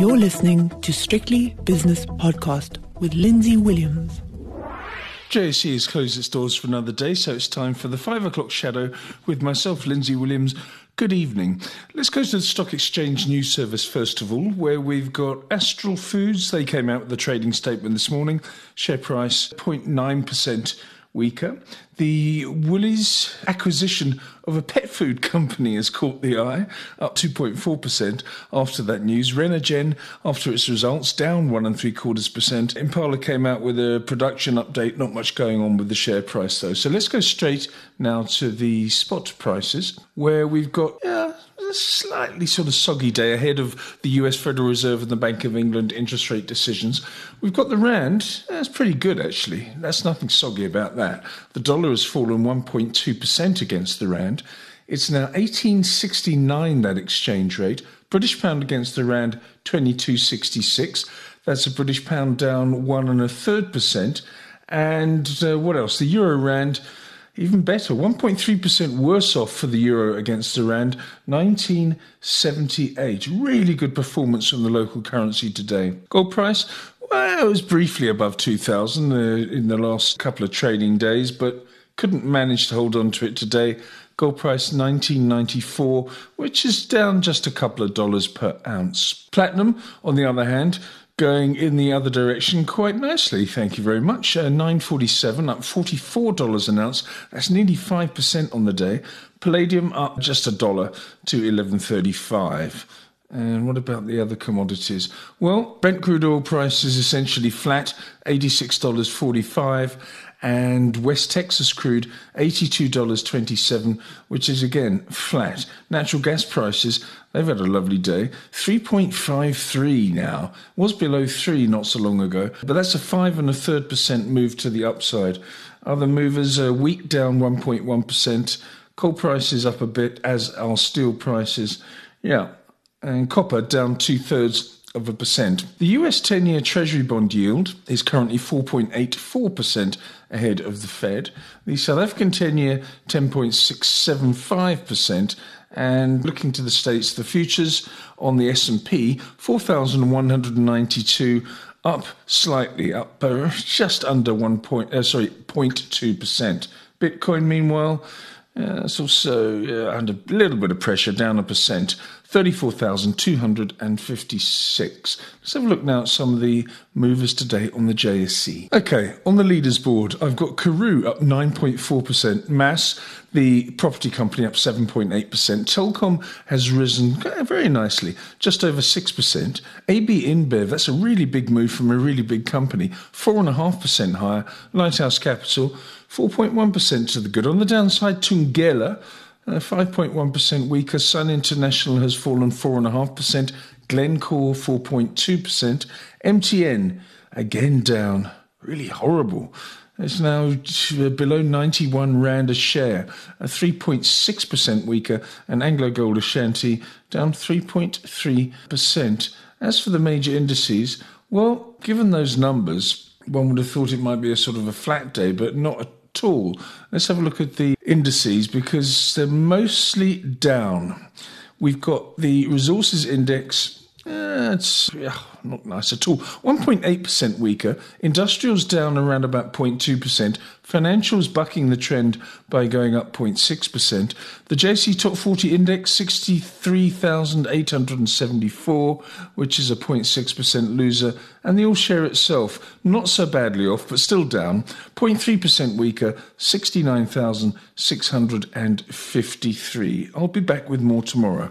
You're listening to Strictly Business Podcast with Lindsay Williams. JSE has closed its doors for another day, so it's time for the five o'clock shadow with myself, Lindsay Williams. Good evening. Let's go to the Stock Exchange News Service first of all, where we've got Astral Foods. They came out with a trading statement this morning. Share price 0.9% weaker. The Woolies acquisition of a pet food company has caught the eye, up 2.4% after that news. Renergen, after its results, down one and three quarters percent. Impala came out with a production update, not much going on with the share price though. So let's go straight now to the spot prices, where we've got yeah, a slightly sort of soggy day ahead of the US Federal Reserve and the Bank of England interest rate decisions. We've got the Rand. That's pretty good, actually. That's nothing soggy about that. The dollar has fallen 1.2% against the Rand. It's now 1869, that exchange rate. British pound against the Rand, 2266. That's a British pound down one and a third percent. And uh, what else? The Euro Rand even better, 1.3% worse off for the euro against the rand, 1978. Really good performance from the local currency today. Gold price, well, it was briefly above 2000 uh, in the last couple of trading days, but couldn't manage to hold on to it today. Gold price 1994, which is down just a couple of dollars per ounce. Platinum, on the other hand, going in the other direction quite nicely. Thank you very much. Uh, 947 up $44 an ounce. That's nearly 5% on the day. Palladium up just a dollar to 1135. And what about the other commodities? Well, Brent crude oil price is essentially flat, $86.45 and West Texas crude $82.27, which is again flat. Natural gas prices, they've had a lovely day. 3.53 now. Was below 3 not so long ago, but that's a 5 and a third percent move to the upside. Other movers are wheat down 1.1%, coal prices up a bit, as are steel prices. Yeah, and copper down two thirds of a percent. The US 10 year Treasury bond yield is currently 4.84% ahead of the Fed. The South African 10 year 10.675%. And looking to the states, the futures on the S&P 4,192 up slightly, up just under one point, uh, sorry, 0.2 percent. Bitcoin, meanwhile, uh, it's also uh, under a little bit of pressure, down a percent. 34,256. Let's have a look now at some of the movers today on the JSE. Okay, on the leaders board, I've got Curro up 9.4%, MAS, the property company, up 7.8%, Telkom has risen very nicely, just over 6%, AB InBev, that's a really big move from a really big company, 4.5% higher, Lighthouse Capital, 4.1% to the good. On the downside, Thungela, 5.1% uh, weaker. Sun International has fallen 4.5%. Glencore 4.2%. MTN again down. Really horrible. It's now below 91 Rand a share, a 3.6% weaker, and Anglo Gold Ashanti down 3.3%. As for the major indices, well, given those numbers, one would have thought it might be a sort of a flat day, but not at all. Let's have a look at the indices because they're mostly down. We've got the resources index. It's yeah, not nice at all. 1.8% weaker. Industrials down around about 0.2%. Financials bucking the trend by going up 0.6%. The JSE Top 40 Index 63,874, which is a 0.6% loser. And the All Share itself, not so badly off, but still down. 0.3% weaker, 69,653. I'll be back with more tomorrow.